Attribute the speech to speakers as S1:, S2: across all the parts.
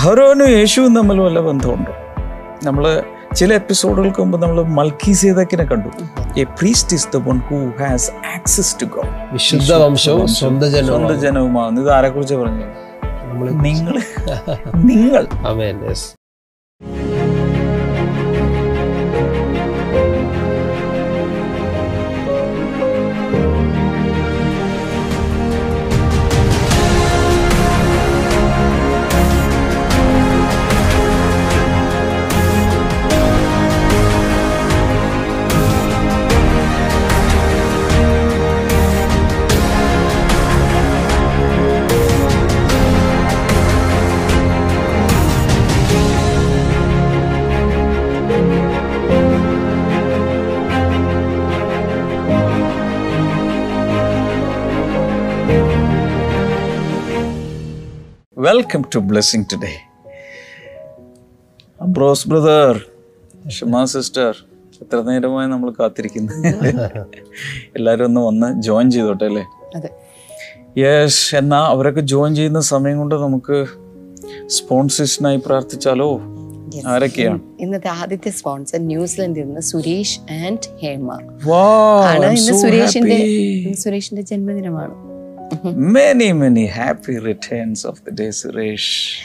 S1: അഹരോനും യേശുവും തമ്മിൽ വല്ല ബന്ധമുണ്ടോ? നമ്മൾ ചില എപ്പിസോഡുകൾക്ക് മുമ്പ് നമ്മൾ മൽക്കി സേതക്കിനെ കണ്ടു. A priest is the one who has access to God
S2: വിശുദ്ധ വംശവും സ്വന്തം
S1: സ്വന്തം ജനവുമാകുന്നു ഇത് ആരെക്കുറിച്ച് പറഞ്ഞു നിങ്ങൾ. നിങ്ങൾ welcome to blessing today bros brother Shama sister എത്ര നേരമായി നമ്മൾ കാത്തിരിക്കുന്നു? എല്ലാവരും ഒന്ന് വന്ന് ജോയിൻ ചെയ്തോട്ടെ അല്ലേ? യെസ് എന്നാ അവരൊക്കെ ജോയിൻ ചെയ്യുന്ന സമയം കൊണ്ട് നമുക്ക് സ്പോൺസേഴ്സിനായി പ്രാർത്ഥിച്ചാലോ. ആരൊക്കെയാണ്
S3: ഇന്നത്തെ ആദ്യത്തെ സ്പോൺസർ ന്യൂസിലൻഡിൽ നിന്ന് സുരേഷ് ആൻഡ് ഹേമ. ആണ് ഇന്ന് സുരേഷിന്റെ. സുരേഷിന്റെ ജന്മദിനമാണ്.
S1: Many, many happy returns of the day Suresh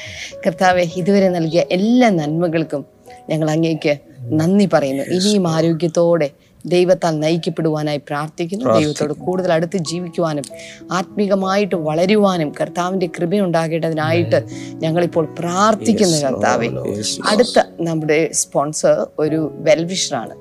S3: കർത്താവെ ഇതുവരെ നൽകിയ എല്ലാ നന്മകൾക്കും ഞങ്ങൾ അങ്ങേക്ക് നന്ദി പറയുന്നു. ഇനിയും ആരോഗ്യത്തോടെ ദൈവത്താൽ നയിക്കപ്പെടുവാനായി പ്രാർത്ഥിക്കുന്നു. ദൈവത്തോട് കൂടുതൽ അടുത്ത് ജീവിക്കുവാനും ആത്മീകമായിട്ട് വളരുവാനും കർത്താവിന്റെ കൃപയുണ്ടാകേണ്ടതിനായിട്ട് ഞങ്ങളിപ്പോൾ പ്രാർത്ഥിക്കുന്നു കർത്താവെ. അടുത്ത നമ്മുടെ സ്പോൺസർ ഒരു വെൽവിഷറാണ്.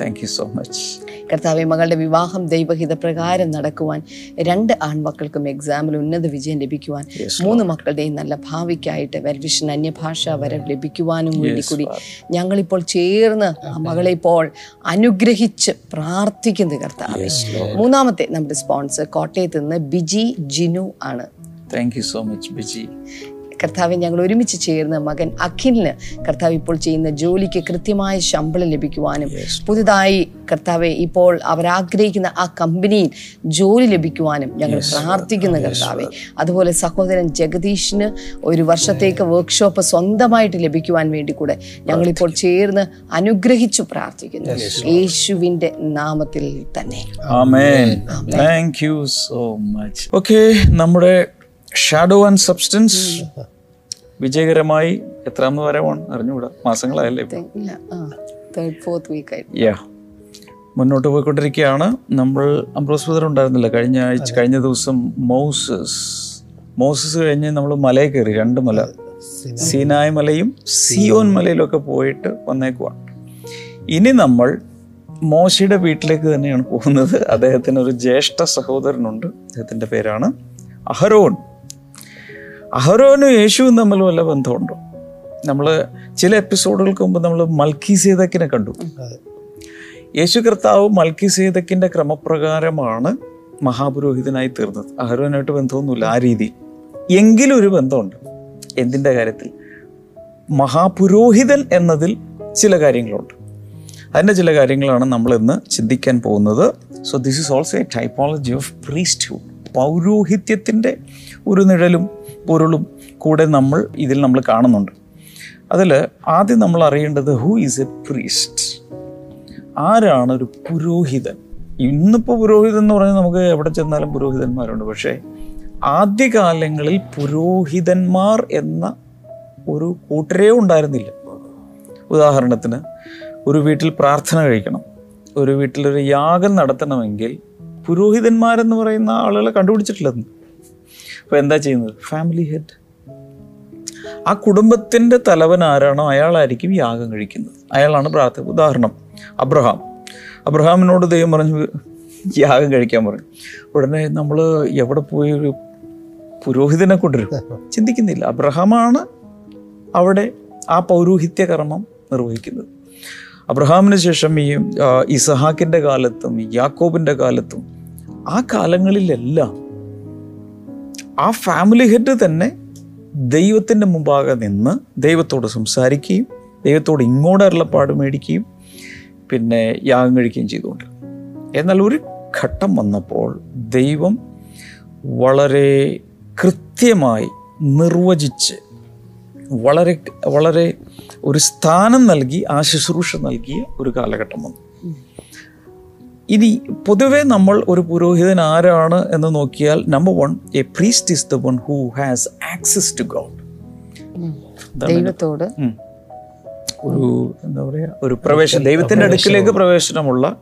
S1: താങ്ക് യു സോ മച്ച്
S3: കർത്താവെ മകളുടെ വിവാഹം ദൈവഹിത പ്രകാരം നടക്കുവാൻ രണ്ട് ആൺമക്കൾക്കും എക്സാമിൽ ഉന്നത വിജയം ലഭിക്കുവാൻ മൂന്ന് മക്കളുടെയും നല്ല ഭാവിക്കായിട്ട് വെൽവിഷൻ അന്യഭാഷ വരവ് ലഭിക്കുവാനും വേണ്ടി കൂടി ഞങ്ങളിപ്പോൾ ചേർന്ന് ആ മകളെ ഇപ്പോൾ അനുഗ്രഹിച്ച് പ്രാർത്ഥിക്കുന്നു കർത്താവ്. മൂന്നാമത്തെ നമ്മുടെ സ്പോൺസർ കോട്ടയത്ത് നിന്ന് ബിജി ജിനു ആണ്.
S1: Thank you so much Biji.
S3: കർത്താവെ ഞങ്ങൾ ഒരുമിച്ച് ചേർന്ന് മകൻ അഖിലിന് കർത്താവ് ഇപ്പോൾ ചെയ്യുന്ന ജോലിക്ക് കൃത്യമായ ശമ്പളം ലഭിക്കുവാനും പുതുതായി കർത്താവെ ഇപ്പോൾ അവരാഗ്രഹിക്കുന്ന ആ കമ്പനിയിൽ ജോലി ലഭിക്കുവാനും ഞങ്ങൾ പ്രാർത്ഥിക്കുന്ന കർത്താവെ. അതുപോലെ സഹോദരൻ ജഗദീഷിന് ഒരു വർഷത്തേക്ക് വർക്ക്ഷോപ്പ് സ്വന്തമായിട്ട് ലഭിക്കുവാൻ വേണ്ടി കൂടെ ഞങ്ങളിപ്പോൾ ചേർന്ന് അനുഗ്രഹിച്ചു പ്രാർത്ഥിക്കുന്നു. യേശുവിന്റെ നാമത്തിൽ തന്നെ.
S1: ആമേൻ thank you so much okay നമ്മുടെ ഷാഡോ ആൻഡ് സബ്സ്റ്റൻസ് വിജയകരമായി എത്രാമത് വരവാണ് അറിഞ്ഞുകൂടാ. മാസങ്ങളായല്ലേ
S3: തേർഡ് ഫോർത്ത് വീക്ക്
S1: യാ മുന്നോട്ട് പോയിക്കൊണ്ടിരിക്കുകയാണ്. നമ്മൾ അംബ്രോസ് ബ്രദർ ഉണ്ടായിരുന്നില്ല. കഴിഞ്ഞ ആഴ്ച കഴിഞ്ഞ ദിവസം മൗസസ്. മൗസസ് കഴിഞ്ഞ് നമ്മൾ മലയിൽ കയറി രണ്ട് മല. സീനായ് മലയും സിയോൻ മലയിലും ഒക്കെ പോയിട്ട് വന്നേക്കുവാണ്. ഇനി നമ്മൾ മോശയുടെ വീട്ടിലേക്ക് തന്നെയാണ് പോകുന്നത്. അദ്ദേഹത്തിന് ഒരു ജ്യേഷ്ഠ സഹോദരനുണ്ട്. അദ്ദേഹത്തിന്റെ പേരാണ് അഹരോൻ. അഹരോനും യേശുവും തമ്മിൽ വല്ല ബന്ധമുണ്ടോ? നമ്മൾ ചില എപ്പിസോഡുകൾക്ക് മുമ്പ് നമ്മൾ മൽക്കി സേതക്കിനെ കണ്ടു യേശു കർത്താവ് മൽക്കി സേതക്കിന്റെ ക്രമപ്രകാരമാണ് മഹാപുരോഹിതനായി തീർന്നത്. അഹരോനായിട്ട് ബന്ധമൊന്നുമില്ല ആ രീതി. എങ്കിലും ഒരു ബന്ധമുണ്ട്. എന്തിന്റെ കാര്യത്തിൽ? മഹാപുരോഹിതൻ എന്നതിൽ ചില കാര്യങ്ങളുണ്ട്. അതിന്റെ ചില കാര്യങ്ങളാണ് നമ്മൾ ഇന്ന് ചിന്തിക്കാൻ പോകുന്നത്. So this is also a typology of priesthood പൗരോഹിത്യത്തിന്റെ ഒരു നിഴലും പൊരുളും കൂടെ നമ്മൾ ഇതിൽ നമ്മൾ കാണുന്നുണ്ട്. അതിൽ ആദ്യം നമ്മൾ അറിയേണ്ടത് ഹൂ ഈസ് എ പ്രീസ്റ്റ് ആരാണ് ഒരു പുരോഹിതൻ? ഇന്നിപ്പോൾ പുരോഹിതൻ എന്ന് പറഞ്ഞാൽ നമുക്ക് എവിടെ ചെന്നാലും പുരോഹിതന്മാരുണ്ട്. പക്ഷേ ആദ്യകാലങ്ങളിൽ പുരോഹിതന്മാർ എന്ന ഒരു കൂട്ടരേ ഉണ്ടായിരുന്നില്ല. ഉദാഹരണത്തിന് ഒരു വീട്ടിൽ പ്രാർത്ഥന കഴിക്കണം. ഒരു വീട്ടിലൊരു യാഗം നടത്തണമെങ്കിൽ പുരോഹിതന്മാരെന്ന് പറയുന്ന ആളുകളെ കണ്ടുപിടിച്ചിട്ടില്ലെന്ന്. അപ്പോൾ എന്താ ചെയ്യുന്നത്? ഫാമിലി ഹെഡ് ആ കുടുംബത്തിന്റെ തലവൻ ആരാണോ അയാളായിരിക്കും യാഗം കഴിക്കുന്നത്. അയാളാണ് പ്രാർത്ഥന. ഉദാഹരണം അബ്രഹാം. അബ്രഹാമിനോട് ദൈവം പറഞ്ഞു യാഗം കഴിക്കാൻ പറഞ്ഞു. ഉടനെ നമ്മൾ എവിടെ പോയി ഒരു പുരോഹിതനെ കൊണ്ടുവരും? ചിന്തിക്കുന്നില്ല. അബ്രഹാമാണ് അവിടെ ആ പൗരോഹിത്യ കർമ്മം നിർവഹിക്കുന്നത്. അബ്രഹാമിന് ശേഷം ഈ ഇസഹാക്കിന്റെ കാലത്തും യാക്കോബിന്റെ കാലത്തും ആ കാലങ്ങളിലെല്ലാം ആ ഫാമിലി ഹെഡ് തന്നെ ദൈവത്തിന്റെ മുമ്പാകെ നിന്ന് ദൈവത്തോട് സംസാരിക്കുകയും ദൈവത്തോട് ഇങ്ങോട്ട് അരുളപ്പാട് മേടിക്കുകയും പിന്നെ യാഗം കഴിക്കുകയും ചെയ്തുകൊണ്ട് എന്നാൽ ഒരു ഘട്ടം വന്നപ്പോൾ ദൈവം വളരെ കൃത്യമായി നിർവചിച്ച് വളരെ വളരെ ഒരു സ്ഥാനം നൽകി ആ ശുശ്രൂഷ നൽകിയ ഒരു കാലഘട്ടം വന്നു. ഇനി പൊതുവെ നമ്മൾ ഒരു പുരോഹിതൻ ആരാണ് എന്ന് നോക്കിയാൽ number one a priest is the one who has access to God
S3: ദൈവത്തോട്.
S1: ഒരു എന്താ പറയുക ഒരു പ്രവേശനം. ദൈവത്തിന്റെ അടുക്കിലേക്ക് പ്രവേശനമുള്ള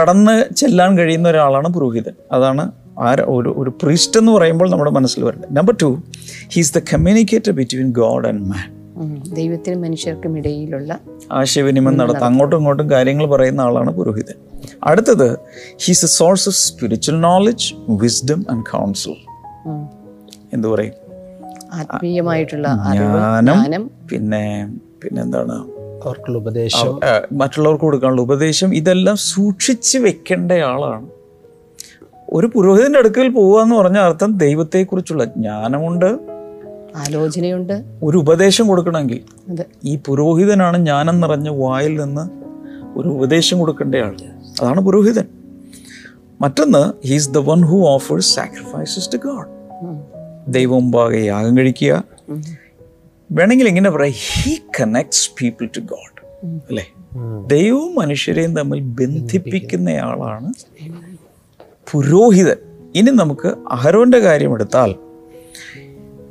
S1: കടന്ന് ചെല്ലാൻ കഴിയുന്ന ഒരാളാണ് പുരോഹിതൻ. അതാണ് ആര ഒരു ഒരു പ്രീസ്റ്റ് എന്ന് പറയുമ്പോൾ നമ്മുടെ മനസ്സിൽ വരുന്നത്. Number two he's the communicator between God and man
S3: ദൈവത്തിനും മനുഷ്യർക്കും ഇടയിലുള്ള
S1: ആശയവിനിമയം നടത്താം അങ്ങോട്ടും ഇങ്ങോട്ടും കാര്യങ്ങൾ പറയുന്ന ആളാണ് പുരോഹിതൻ. അടുത്തത് he's a source of spiritual knowledge wisdom and counsel. എന്തു പറയും?
S3: ആത്മീയമായിട്ടുള്ള
S1: ജ്ഞാനം പിന്നെ പിന്നെന്താണ്?
S2: അവർക്കുള്ള ഉപദേശം.
S1: മറ്റുള്ളവർക്ക് കൊടുക്കാനുള്ള ഉപദേശം ഇതെല്ലാം സൂക്ഷിച്ച് വെക്കേണ്ട ആളാണ് ഒരു പുരോഹിതന്റെ അടുക്കൽ പോവുക എന്ന് പറഞ്ഞ അർത്ഥം ദൈവത്തെക്കുറിച്ചുള്ള ജ്ഞാനമുണ്ട്.
S3: ആലോചനയുണ്ട്.
S1: ഒരു ഉപദേശം കൊടുക്കണമെങ്കിൽ ഈ പുരോഹിതനാണ് ജ്ഞാനം നിറഞ്ഞ വായിൽ നിന്ന് ഒരു ഉപദേശം കൊടുക്കേണ്ട ആൾ അതാണ് പുരോഹിതൻ. മറ്റൊന്ന് he's the one who offers sacrifices to God. ദൈവം മുമ്പാകെ യാഗം കഴിക്കുക. വേണമെങ്കിൽ എങ്ങനെ പറയാം he connects people to God അല്ലേ? ദൈവവും മനുഷ്യരെയും തമ്മിൽ ബന്ധിപ്പിക്കുന്നയാളാണ് പുരോഹിതൻ. ഇനി നമുക്ക് അഹരോന്റെ കാര്യമെടുത്താൽ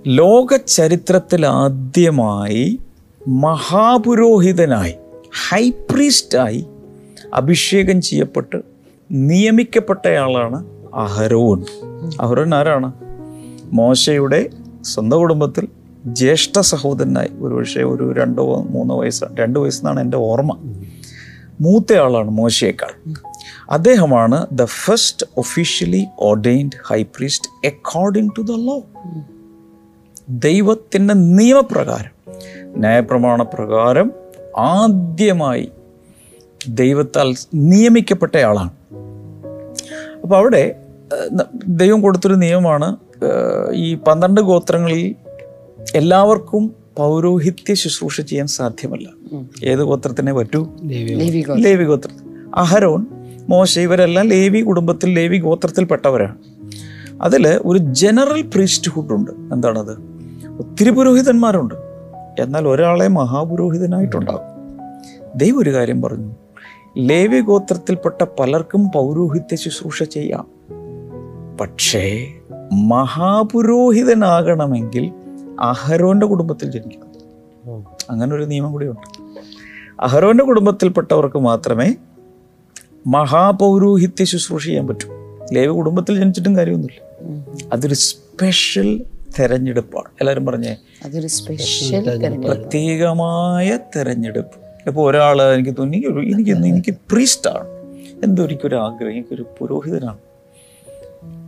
S1: ലോക ചരിത്രത്തിൽ ആദ്യമായി മഹാപുരോഹിതനായി ഹൈപ്രീസ്റ്റായി അഭിഷേകം ചെയ്യപ്പെട്ട് നിയമിക്കപ്പെട്ടയാളാണ് അഹരോൻ. അഹരോൻ ആരാണ്? മോശയുടെ സ്വന്തം കുടുംബത്തിൽ ജ്യേഷ്ഠ സഹോദരനായി ഒരു പക്ഷേ ഒരു രണ്ടോ മൂന്നോ വയസ്സ് രണ്ട് വയസ്സെന്നാണ് എന്റെ ഓർമ്മ. മൂത്തയാളാണ് മോശയേക്കാൾ. അദ്ദേഹമാണ് the first officially ordained high priest according to the law ദൈവത്തിന്റെ നിയമപ്രകാരം ന്യായപ്രമാണ പ്രകാരം ആദ്യമായി ദൈവത്താൽ നിയമിക്കപ്പെട്ടയാളാണ് അപ്പോൾ അവിടെ ദൈവം കൊടുത്തൊരു നിയമമാണ് ഈ പന്ത്രണ്ട് ഗോത്രങ്ങളിൽ എല്ലാവർക്കും പൗരോഹിത്യ ശുശ്രൂഷ ചെയ്യാൻ സാധ്യമല്ല. ഏത് ഗോത്രത്തിനെ പറ്റൂ? ലേവി ഗോത്രം. അഹരോൻ മോശ ഇവരെല്ലാം ലേവി കുടുംബത്തിൽ ലേവി ഗോത്രത്തിൽപ്പെട്ടവരാണ്. അതിൽ ഒരു ജനറൽ പ്രീസ്റ്റ്ഹുഡ് ഉണ്ട് എന്താണത്? ഒത്തിരി പുരോഹിതന്മാരുണ്ട്. എന്നാൽ ഒരാളെ മഹാപുരോഹിതനായിട്ടുണ്ടാകും ദൈവം ഒരു കാര്യം പറഞ്ഞു. ലേവി ഗോത്രത്തിൽപ്പെട്ട പലർക്കും പൗരോഹിത്യ ശുശ്രൂഷ ചെയ്യാം. പക്ഷേ മഹാപുരോഹിതനാകണമെങ്കിൽ അഹരോന്റെ കുടുംബത്തിൽ ജനിക്കണം. അങ്ങനെ ഒരു നിയമം കൂടിയുണ്ട്. അഹരോന്റെ കുടുംബത്തിൽപ്പെട്ടവർക്ക് മാത്രമേ മഹാപൗരോഹിത്യ ശുശ്രൂഷ ചെയ്യാൻ പറ്റൂ. ലേവി കുടുംബത്തിൽ ജനിച്ചിട്ടും കാര്യമൊന്നുമില്ല. അതൊരു സ്പെഷ്യൽ തെരഞ്ഞെടുപ്പാണ്. എല്ലാവരും പറഞ്ഞേ
S3: അതൊരു സ്പെഷ്യൽ തെരഞ്ഞെടുപ്പ്.
S1: പ്രത്യേകമായ തെരഞ്ഞെടുപ്പ്. ഇപ്പോൾ ഒരാൾ എനിക്ക് തോന്നി എനിക്ക് എനിക്ക് പ്രീസ്റ്റാണ് എന്തോ എനിക്കൊരു ആഗ്രഹം എനിക്കൊരു പുരോഹിതനാണ്.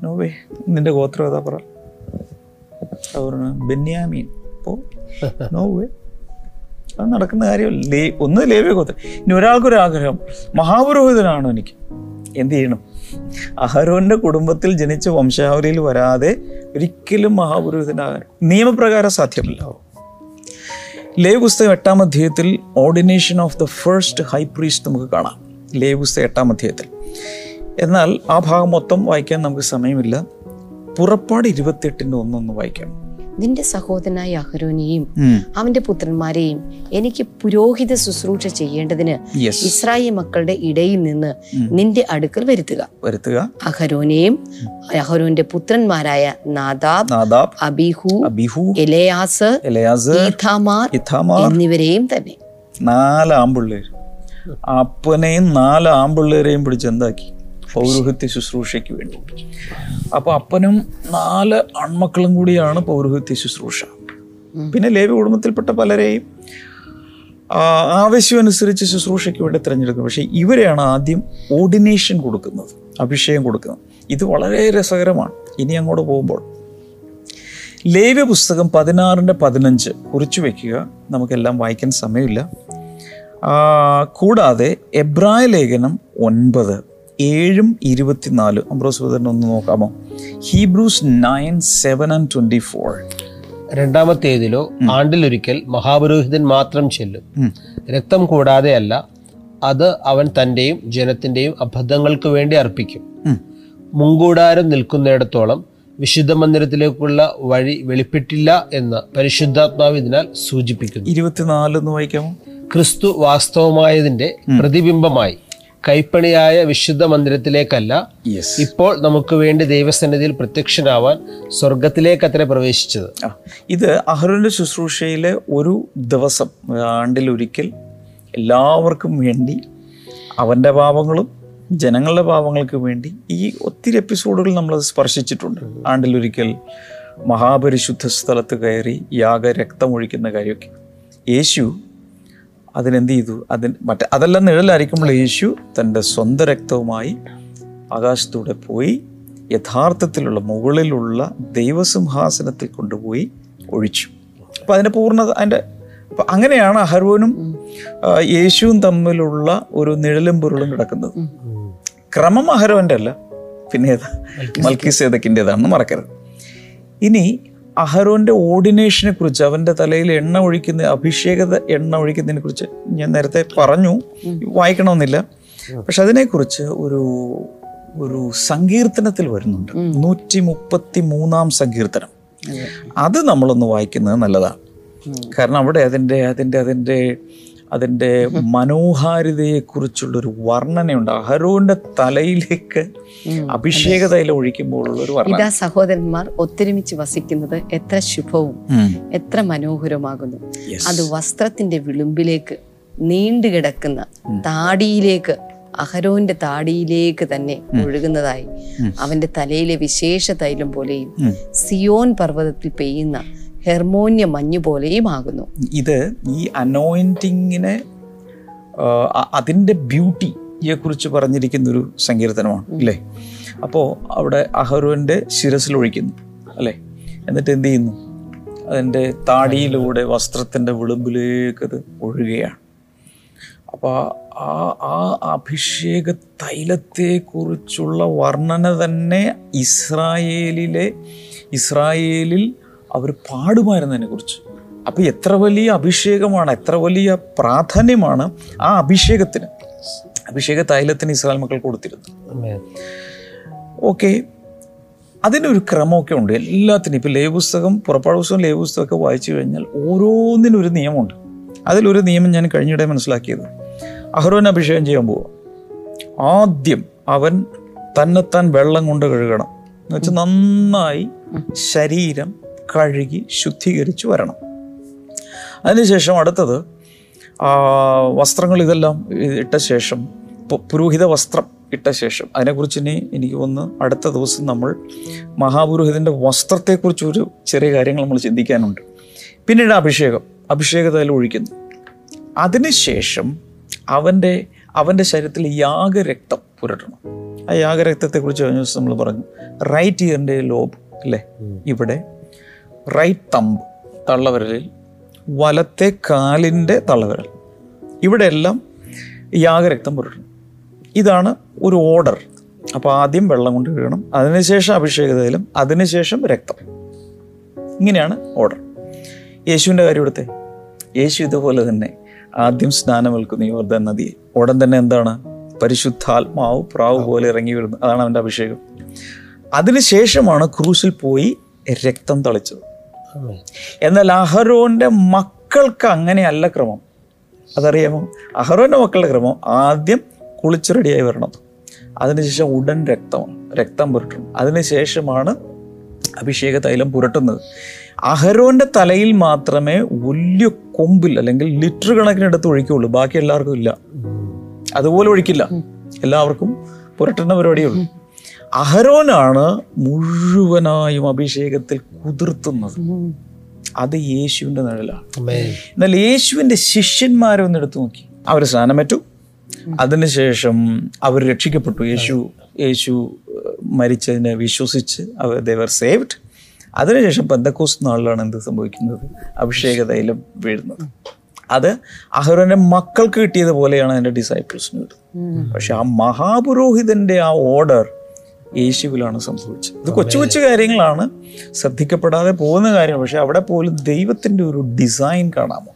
S1: നോവേ നിന്റെ ഗോത്രം ഏതാ പറ? ബെന്യാമീൻ. അപ്പോൾ നോവേ അത് നടക്കുന്ന കാര്യമല്ല. ഒന്ന് ലേവ്യ ഗോത്രം. ഇനി ഒരാൾക്കൊരു ആഗ്രഹം. മഹാപുരോഹിതനാണോ എനിക്ക്. എന്ത് ചെയ്യണം? അഹരോന്റെ കുടുംബത്തിൽ ജനിച്ച വംശാവലിയിൽ വരാതെ ഒരിക്കലും മഹാപുരോഹിതനാകാൻ നിയമപ്രകാരം സാധ്യമല്ല. ലേവ് പുസ്തകം എട്ടാം അധ്യായത്തിൽ ordination of the first high priest നമുക്ക് കാണാം. ലേവ് പുസ്തകം എട്ടാം അധ്യായത്തിൽ. എന്നാൽ ആ ഭാഗം മൊത്തം വായിക്കാൻ നമുക്ക് സമയമില്ല. പുറപ്പാട് ഇരുപത്തെട്ടിന്റെ ഒന്നൊന്ന് വായിക്കണം
S3: നിന്റെ സഹോദരനായ അഹരോനെയും അവന്റെ പുത്രന്മാരെയും എനിക്ക് പുരോഹിത ശുശ്രൂഷ ചെയ്യേണ്ടതിന് ഇസ്രായേൽ മക്കളുടെ ഇടയിൽ നിന്ന് നിന്റെ അടുക്കൽ വരുത്തുക.
S1: വരുത്തുക.
S3: അഹരോനെയും അഹരോന്റെ പുത്രന്മാരായ Nadab Abihu
S1: Abihu
S3: Eleazar
S1: Eleazar Ithamar
S3: എന്നിവരെയും തന്നെ.
S1: നാല് ആമ്പിള്ളേർ അപ്പനെയും നാല് ആമ്പിള്ളേരെയും പിടിച്ച് എന്താക്കി? പൗരോഹിത്യ ശുശ്രൂഷയ്ക്ക് വേണ്ടി. അപ്പൊ അപ്പനും നാല് ആൺമക്കളും കൂടിയാണ് പൗരോഹിത്യ ശുശ്രൂഷ. പിന്നെ ലേവി കുടുംബത്തിൽപ്പെട്ട പലരെയും ആവശ്യം ആവശ്യമനുസരിച്ച് ശുശ്രൂഷയ്ക്ക് വേണ്ടി തിരഞ്ഞെടുക്കുന്നത് പക്ഷേ ഇവരെയാണ് ആദ്യം ഓർഡിനേഷൻ കൊടുക്കുന്നത് അഭിഷേകം കൊടുക്കുന്നത്. ഇത് വളരെ രസകരമാണ്. ഇനി അങ്ങോട്ട് പോകുമ്പോൾ. ലേവ്യ പുസ്തകം പതിനാറിന്റെ പതിനഞ്ച് കുറിച്ചു വയ്ക്കുക നമുക്കെല്ലാം വായിക്കാൻ സമയമില്ല. കൂടാതെ എബ്രായ ലേഖനം ഒൻപത്. ഏഴും ഇരുപത്തിനാല്. അംബ്രോസ് ഒന്ന് നോക്കാമോ? Hebrews nine seven and twenty four.
S2: രണ്ടാമത്തേതിലോ ആണ്ടിലൊരിക്കൽ മഹാപുരോഹിതൻ മാത്രം ചെല്ലും. രക്തം കൂടാതെ അല്ല അത് അവൻ തന്റെയും ജനത്തിന്റെയും അബദ്ധങ്ങൾക്ക് വേണ്ടി അർപ്പിക്കും. മുങ്കൂടാരം നിൽക്കുന്നിടത്തോളം വിശുദ്ധ മന്ദിരത്തിലേക്കുള്ള വഴി വെളിപ്പെട്ടില്ല എന്ന് പരിശുദ്ധാത്മാവ് ഇതിനാൽ സൂചിപ്പിക്കുന്നു.
S1: ഇരുപത്തിനാല് എന്ന് വായിക്കാമോ?
S2: ക്രിസ്തു വാസ്തവമായതിന്റെ പ്രതിബിംബമായി. കൈപ്പണിയായ വിശുദ്ധ മന്ദിരത്തിലേക്കല്ല.
S1: യെസ്
S2: ഇപ്പോൾ നമുക്ക് വേണ്ടി ദൈവസന്നിധിയിൽ പ്രത്യക്ഷനാവാൻ സ്വർഗത്തിലേക്ക് അത്ര
S1: പ്രവേശിച്ചത്. ഇത് അഹ്റോന്റെ ശുശ്രൂഷയിലെ ഒരു ദിവസം ആണ്ടിലൊരിക്കൽ എല്ലാവർക്കും വേണ്ടി അവന്റെ പാപങ്ങളും ജനങ്ങളുടെ പാപങ്ങൾക്ക് വേണ്ടി ഈ ഒത്തിരി എപ്പിസോഡുകൾ നമ്മൾ സ്പർശിച്ചിട്ടുണ്ട്. ആണ്ടിലൊരിക്കൽ മഹാപരിശുദ്ധ സ്ഥലത്ത് കയറി യാഗ രക്തമൊഴിക്കുന്ന കാര്യമൊക്കെ. യേശു അതിനെന്ത് ചെയ്തു അതിന് മറ്റേ അതെല്ലാം നിഴലായിരിക്കുമ്പോൾ യേശു തന്റെ സ്വന്തം രക്തവുമായി ആകാശത്തൂടെ പോയി യഥാർത്ഥത്തിലുള്ള മുകളിലുള്ള ദൈവസിംഹാസനത്തിൽ കൊണ്ടുപോയി ഒഴിച്ചു. അപ്പം അതിന്റെ പൂർണത അതിന്റെ അപ്പം അങ്ങനെയാണ് അഹരോനും യേശുവും തമ്മിലുള്ള ഒരു നിഴലും പൊരുളും കിടക്കുന്നത്. ക്രമം അഹരോന്റെ അല്ല പിന്നെ ഏതാ? മൽക്കിസേദക്കിന്റെതാണെന്ന് മറക്കരുത്. ഇനി അഹരോന്റെ ഓർഡിനേഷനെ കുറിച്ച് അവന്റെ തലയിൽ എണ്ണ ഒഴിക്കുന്ന അഭിഷേകത എണ്ണ ഒഴിക്കുന്നതിനെ കുറിച്ച് ഞാൻ നേരത്തെ പറഞ്ഞു. വായിക്കണമെന്നില്ല. പക്ഷെ അതിനെക്കുറിച്ച് ഒരു ഒരു സങ്കീർത്തനത്തിൽ വരുന്നുണ്ട്. നൂറ്റി മുപ്പത്തി മൂന്നാം സങ്കീർത്തനം. അത്. നമ്മളൊന്ന് വായിക്കുന്നത് നല്ലതാണ്. കാരണം അവിടെ അതിന്റെ അതിന്റെ അതിന്റെ അതിന്റെ മനോഹാരിതയെക്കുറിച്ചുള്ളൊരു വർണനയുണ്ട്. അഹരോന്റെ തലയിലേക്ക് അഭിഷേക തൈലം ഒഴിക്കുമ്പോഴുള്ള ഒരു വർണന.
S3: ഇതാ സഹോദരന്മാർ ഒത്തൊരുമിച്ച് വസിക്കുന്നത് എത്ര ശുഭവും എത്ര മനോഹരമാകുന്നു അത് വസ്ത്രത്തിന്റെ വിളുമ്പിലേക്ക് നീണ്ടുകിടക്കുന്ന താടിയിലേക്ക് അഹരോന്റെ താടിയിലേക്ക് തന്നെ ഒഴുകുന്നതായി അവന്റെ തലയിലെ വിശേഷ തൈലം പോലെയും സിയോൻ പർവതത്തിൽ പെയ്യുന്ന ഹെർമോന്യ മഞ്ഞു പോലെയും ആകുന്നു.
S1: ഇത് ഈ അനോയിന്റിങ്ങിനെ അതിന്റെ ബ്യൂട്ടിയെ കുറിച്ച് പറഞ്ഞിരിക്കുന്ന ഒരു സങ്കീർത്തനമാണ് അല്ലേ? അപ്പോൾ അവിടെ അഹറുവിന്റെ ശിരസിലൊഴിക്കുന്നു അല്ലേ? എന്നിട്ട് എന്ത് ചെയ്യുന്നു? അതിന്റെ താടിയിലൂടെ വസ്ത്രത്തിന്റെ വിളുമ്പിലേക്ക് അത് ഒഴുകുകയാണ് അപ്പോൾ ആ ആ അഭിഷേക തൈലത്തെക്കുറിച്ചുള്ള വർണന തന്നെ ഇസ്രായേലിലെ ഇസ്രായേലിൽ അവർ പാടുമായിരുന്നതിനെ കുറിച്ച് അപ്പോൾ എത്ര വലിയ അഭിഷേകമാണ് എത്ര വലിയ പ്രാധാന്യമാണ് ആ അഭിഷേകത്തിന്. അഭിഷേക തൈലത്തിന് ഇസ്രായേൽ മക്കൾ കൊടുത്തിരുന്നു. ഓക്കെ അതിനൊരു ക്രമമൊക്കെ ഉണ്ട്. എല്ലാത്തിനും ഇപ്പോൾ ലേ പുസ്തകം പുറപ്പാട് പുസ്തകം ലേ പുസ്തകമൊക്കെ വായിച്ചു കഴിഞ്ഞാൽ ഓരോന്നിനും ഒരു നിയമമുണ്ട്. അതിലൊരു നിയമം ഞാൻ കഴിഞ്ഞിടെ മനസ്സിലാക്കിയത്. അഹ്റോൻ അഭിഷേകം ചെയ്യാൻ പോവുക. ആദ്യം അവൻ തന്നെത്താൻ വെള്ളം കൊണ്ട് കഴുകണം. എന്ന് വെച്ചാൽ നന്നായി ശരീരം കഴുകി ശുദ്ധീകരിച്ച് വരണം. അതിനുശേഷം അടുത്തത് വസ്ത്രങ്ങൾ ഇതെല്ലാം ഇട്ട ശേഷം പുരോഹിത വസ്ത്രം ഇട്ട ശേഷം അതിനെക്കുറിച്ച് ഇനി എനിക്ക് വന്ന് അടുത്ത ദിവസം നമ്മൾ മഹാപുരോഹിതന്റെ വസ്ത്രത്തെക്കുറിച്ച് ഒരു ചെറിയ കാര്യങ്ങൾ നമ്മൾ ചിന്തിക്കാനുണ്ട്. പിന്നീട് അഭിഷേകം അഭിഷേകതയിൽ ഒഴിക്കുന്നു. അതിനുശേഷം അവന്റെ അവന്റെ ശരീരത്തിൽ യാഗരക്തം പുരട്ടണം. ആ യാഗരക്തത്തെക്കുറിച്ച് കഴിഞ്ഞ ദിവസം നമ്മൾ പറഞ്ഞു റൈറ്റ് ഇയറിന്റെ ലോബ് അല്ലേ? ഇവിടെ റൈറ്റ് തമ്പ് തള്ളവിരലിൽ വലത്തെ കാലിന്റെ തള്ളവിരൽ. ഇവിടെയെല്ലാം യാഗരക്തം പുരട്ടണം ഇതാണ് ഒരു ഓർഡർ. അപ്പോൾ ആദ്യം വെള്ളം കൊണ്ട് കഴുകണം അതിനുശേഷം അഭിഷേകതയിലും അതിനുശേഷം രക്തം. ഇങ്ങനെയാണ് ഓർഡർ. യേശുവിന്റെ കാര്യം എടുത്തേ. യേശു ഇതുപോലെ തന്നെ ആദ്യം സ്നാനമേൽക്കുന്ന യോർദാൻ നദിയെ ഉടൻ തന്നെ എന്താണ്? പരിശുദ്ധാത്മാവ് പ്രാവ് പോലെ ഇറങ്ങി വരുന്നു അതാണ് അവന്റെ അഭിഷേകം. അതിനുശേഷമാണ് ക്രൂസിൽ പോയി രക്തം തളിച്ചത്. എന്നാൽ അഹരോന്റെ മക്കൾക്ക് അങ്ങനെയല്ല ക്രമം. അതറിയാമോ? അഹരോന്റെ മക്കളുടെ ക്രമം ആദ്യം കുളിച്ച് റെഡിയായി വരണം. അതിനുശേഷം ഉടൻ രക്തമാണ് രക്തം പുരട്ടണം അതിനുശേഷമാണ് അഭിഷേക തൈലം പുരട്ടുന്നത്. അഹരോന്റെ തലയിൽ മാത്രമേ വലിയ കൊമ്പിൽ അല്ലെങ്കിൽ ലിറ്റർ കണക്കിനെടുത്ത് ഒഴിക്കുള്ളൂ. ബാക്കി എല്ലാവർക്കും ഇല്ല. അതുപോലെ ഒഴിക്കില്ല. എല്ലാവർക്കും പുരട്ടുന്ന പരിപാടിയുള്ളൂ അഹരോനാണ് മുഴുവനായും അഭിഷേകത്തിൽ കുതിർത്തുന്നത്. അത് യേശുവിന്റെ നിഴലാണ്. എന്നാൽ യേശുവിന്റെ ശിഷ്യന്മാരെ ഒന്ന് എടുത്തു നോക്കി. അവർ സ്നാനമേറ്റു അതിനുശേഷം അവർ രക്ഷിക്കപ്പെട്ടു. യേശു യേശു മരിച്ചതിനെ വിശ്വസിച്ച് അവർ ദേവർ സേവ്ഡ് അതിനുശേഷം പെന്തക്കോസ് നാളിലാണ് എന്ത് സംഭവിക്കുന്നത്? അഭിഷേക തൈലം വീഴുന്നത്. അത് അഹരോന്റെ മക്കൾക്ക് കിട്ടിയത് പോലെയാണ് അതിന്റെ ഡിസൈപ്പിൾസിന് കിട്ടുന്നത്. പക്ഷെ ആ മഹാപുരോഹിതന്റെ ആ ഓർഡർ യേശുവിലാണ് സംഭവിച്ചത്. ഇത് കൊച്ചു കൊച്ചു കാര്യങ്ങളാണ്. ശ്രദ്ധിക്കപ്പെടാതെ പോകുന്ന കാര്യം പക്ഷെ അവിടെ പോലും ദൈവത്തിന്റെ ഒരു ഡിസൈൻ കാണാമോ?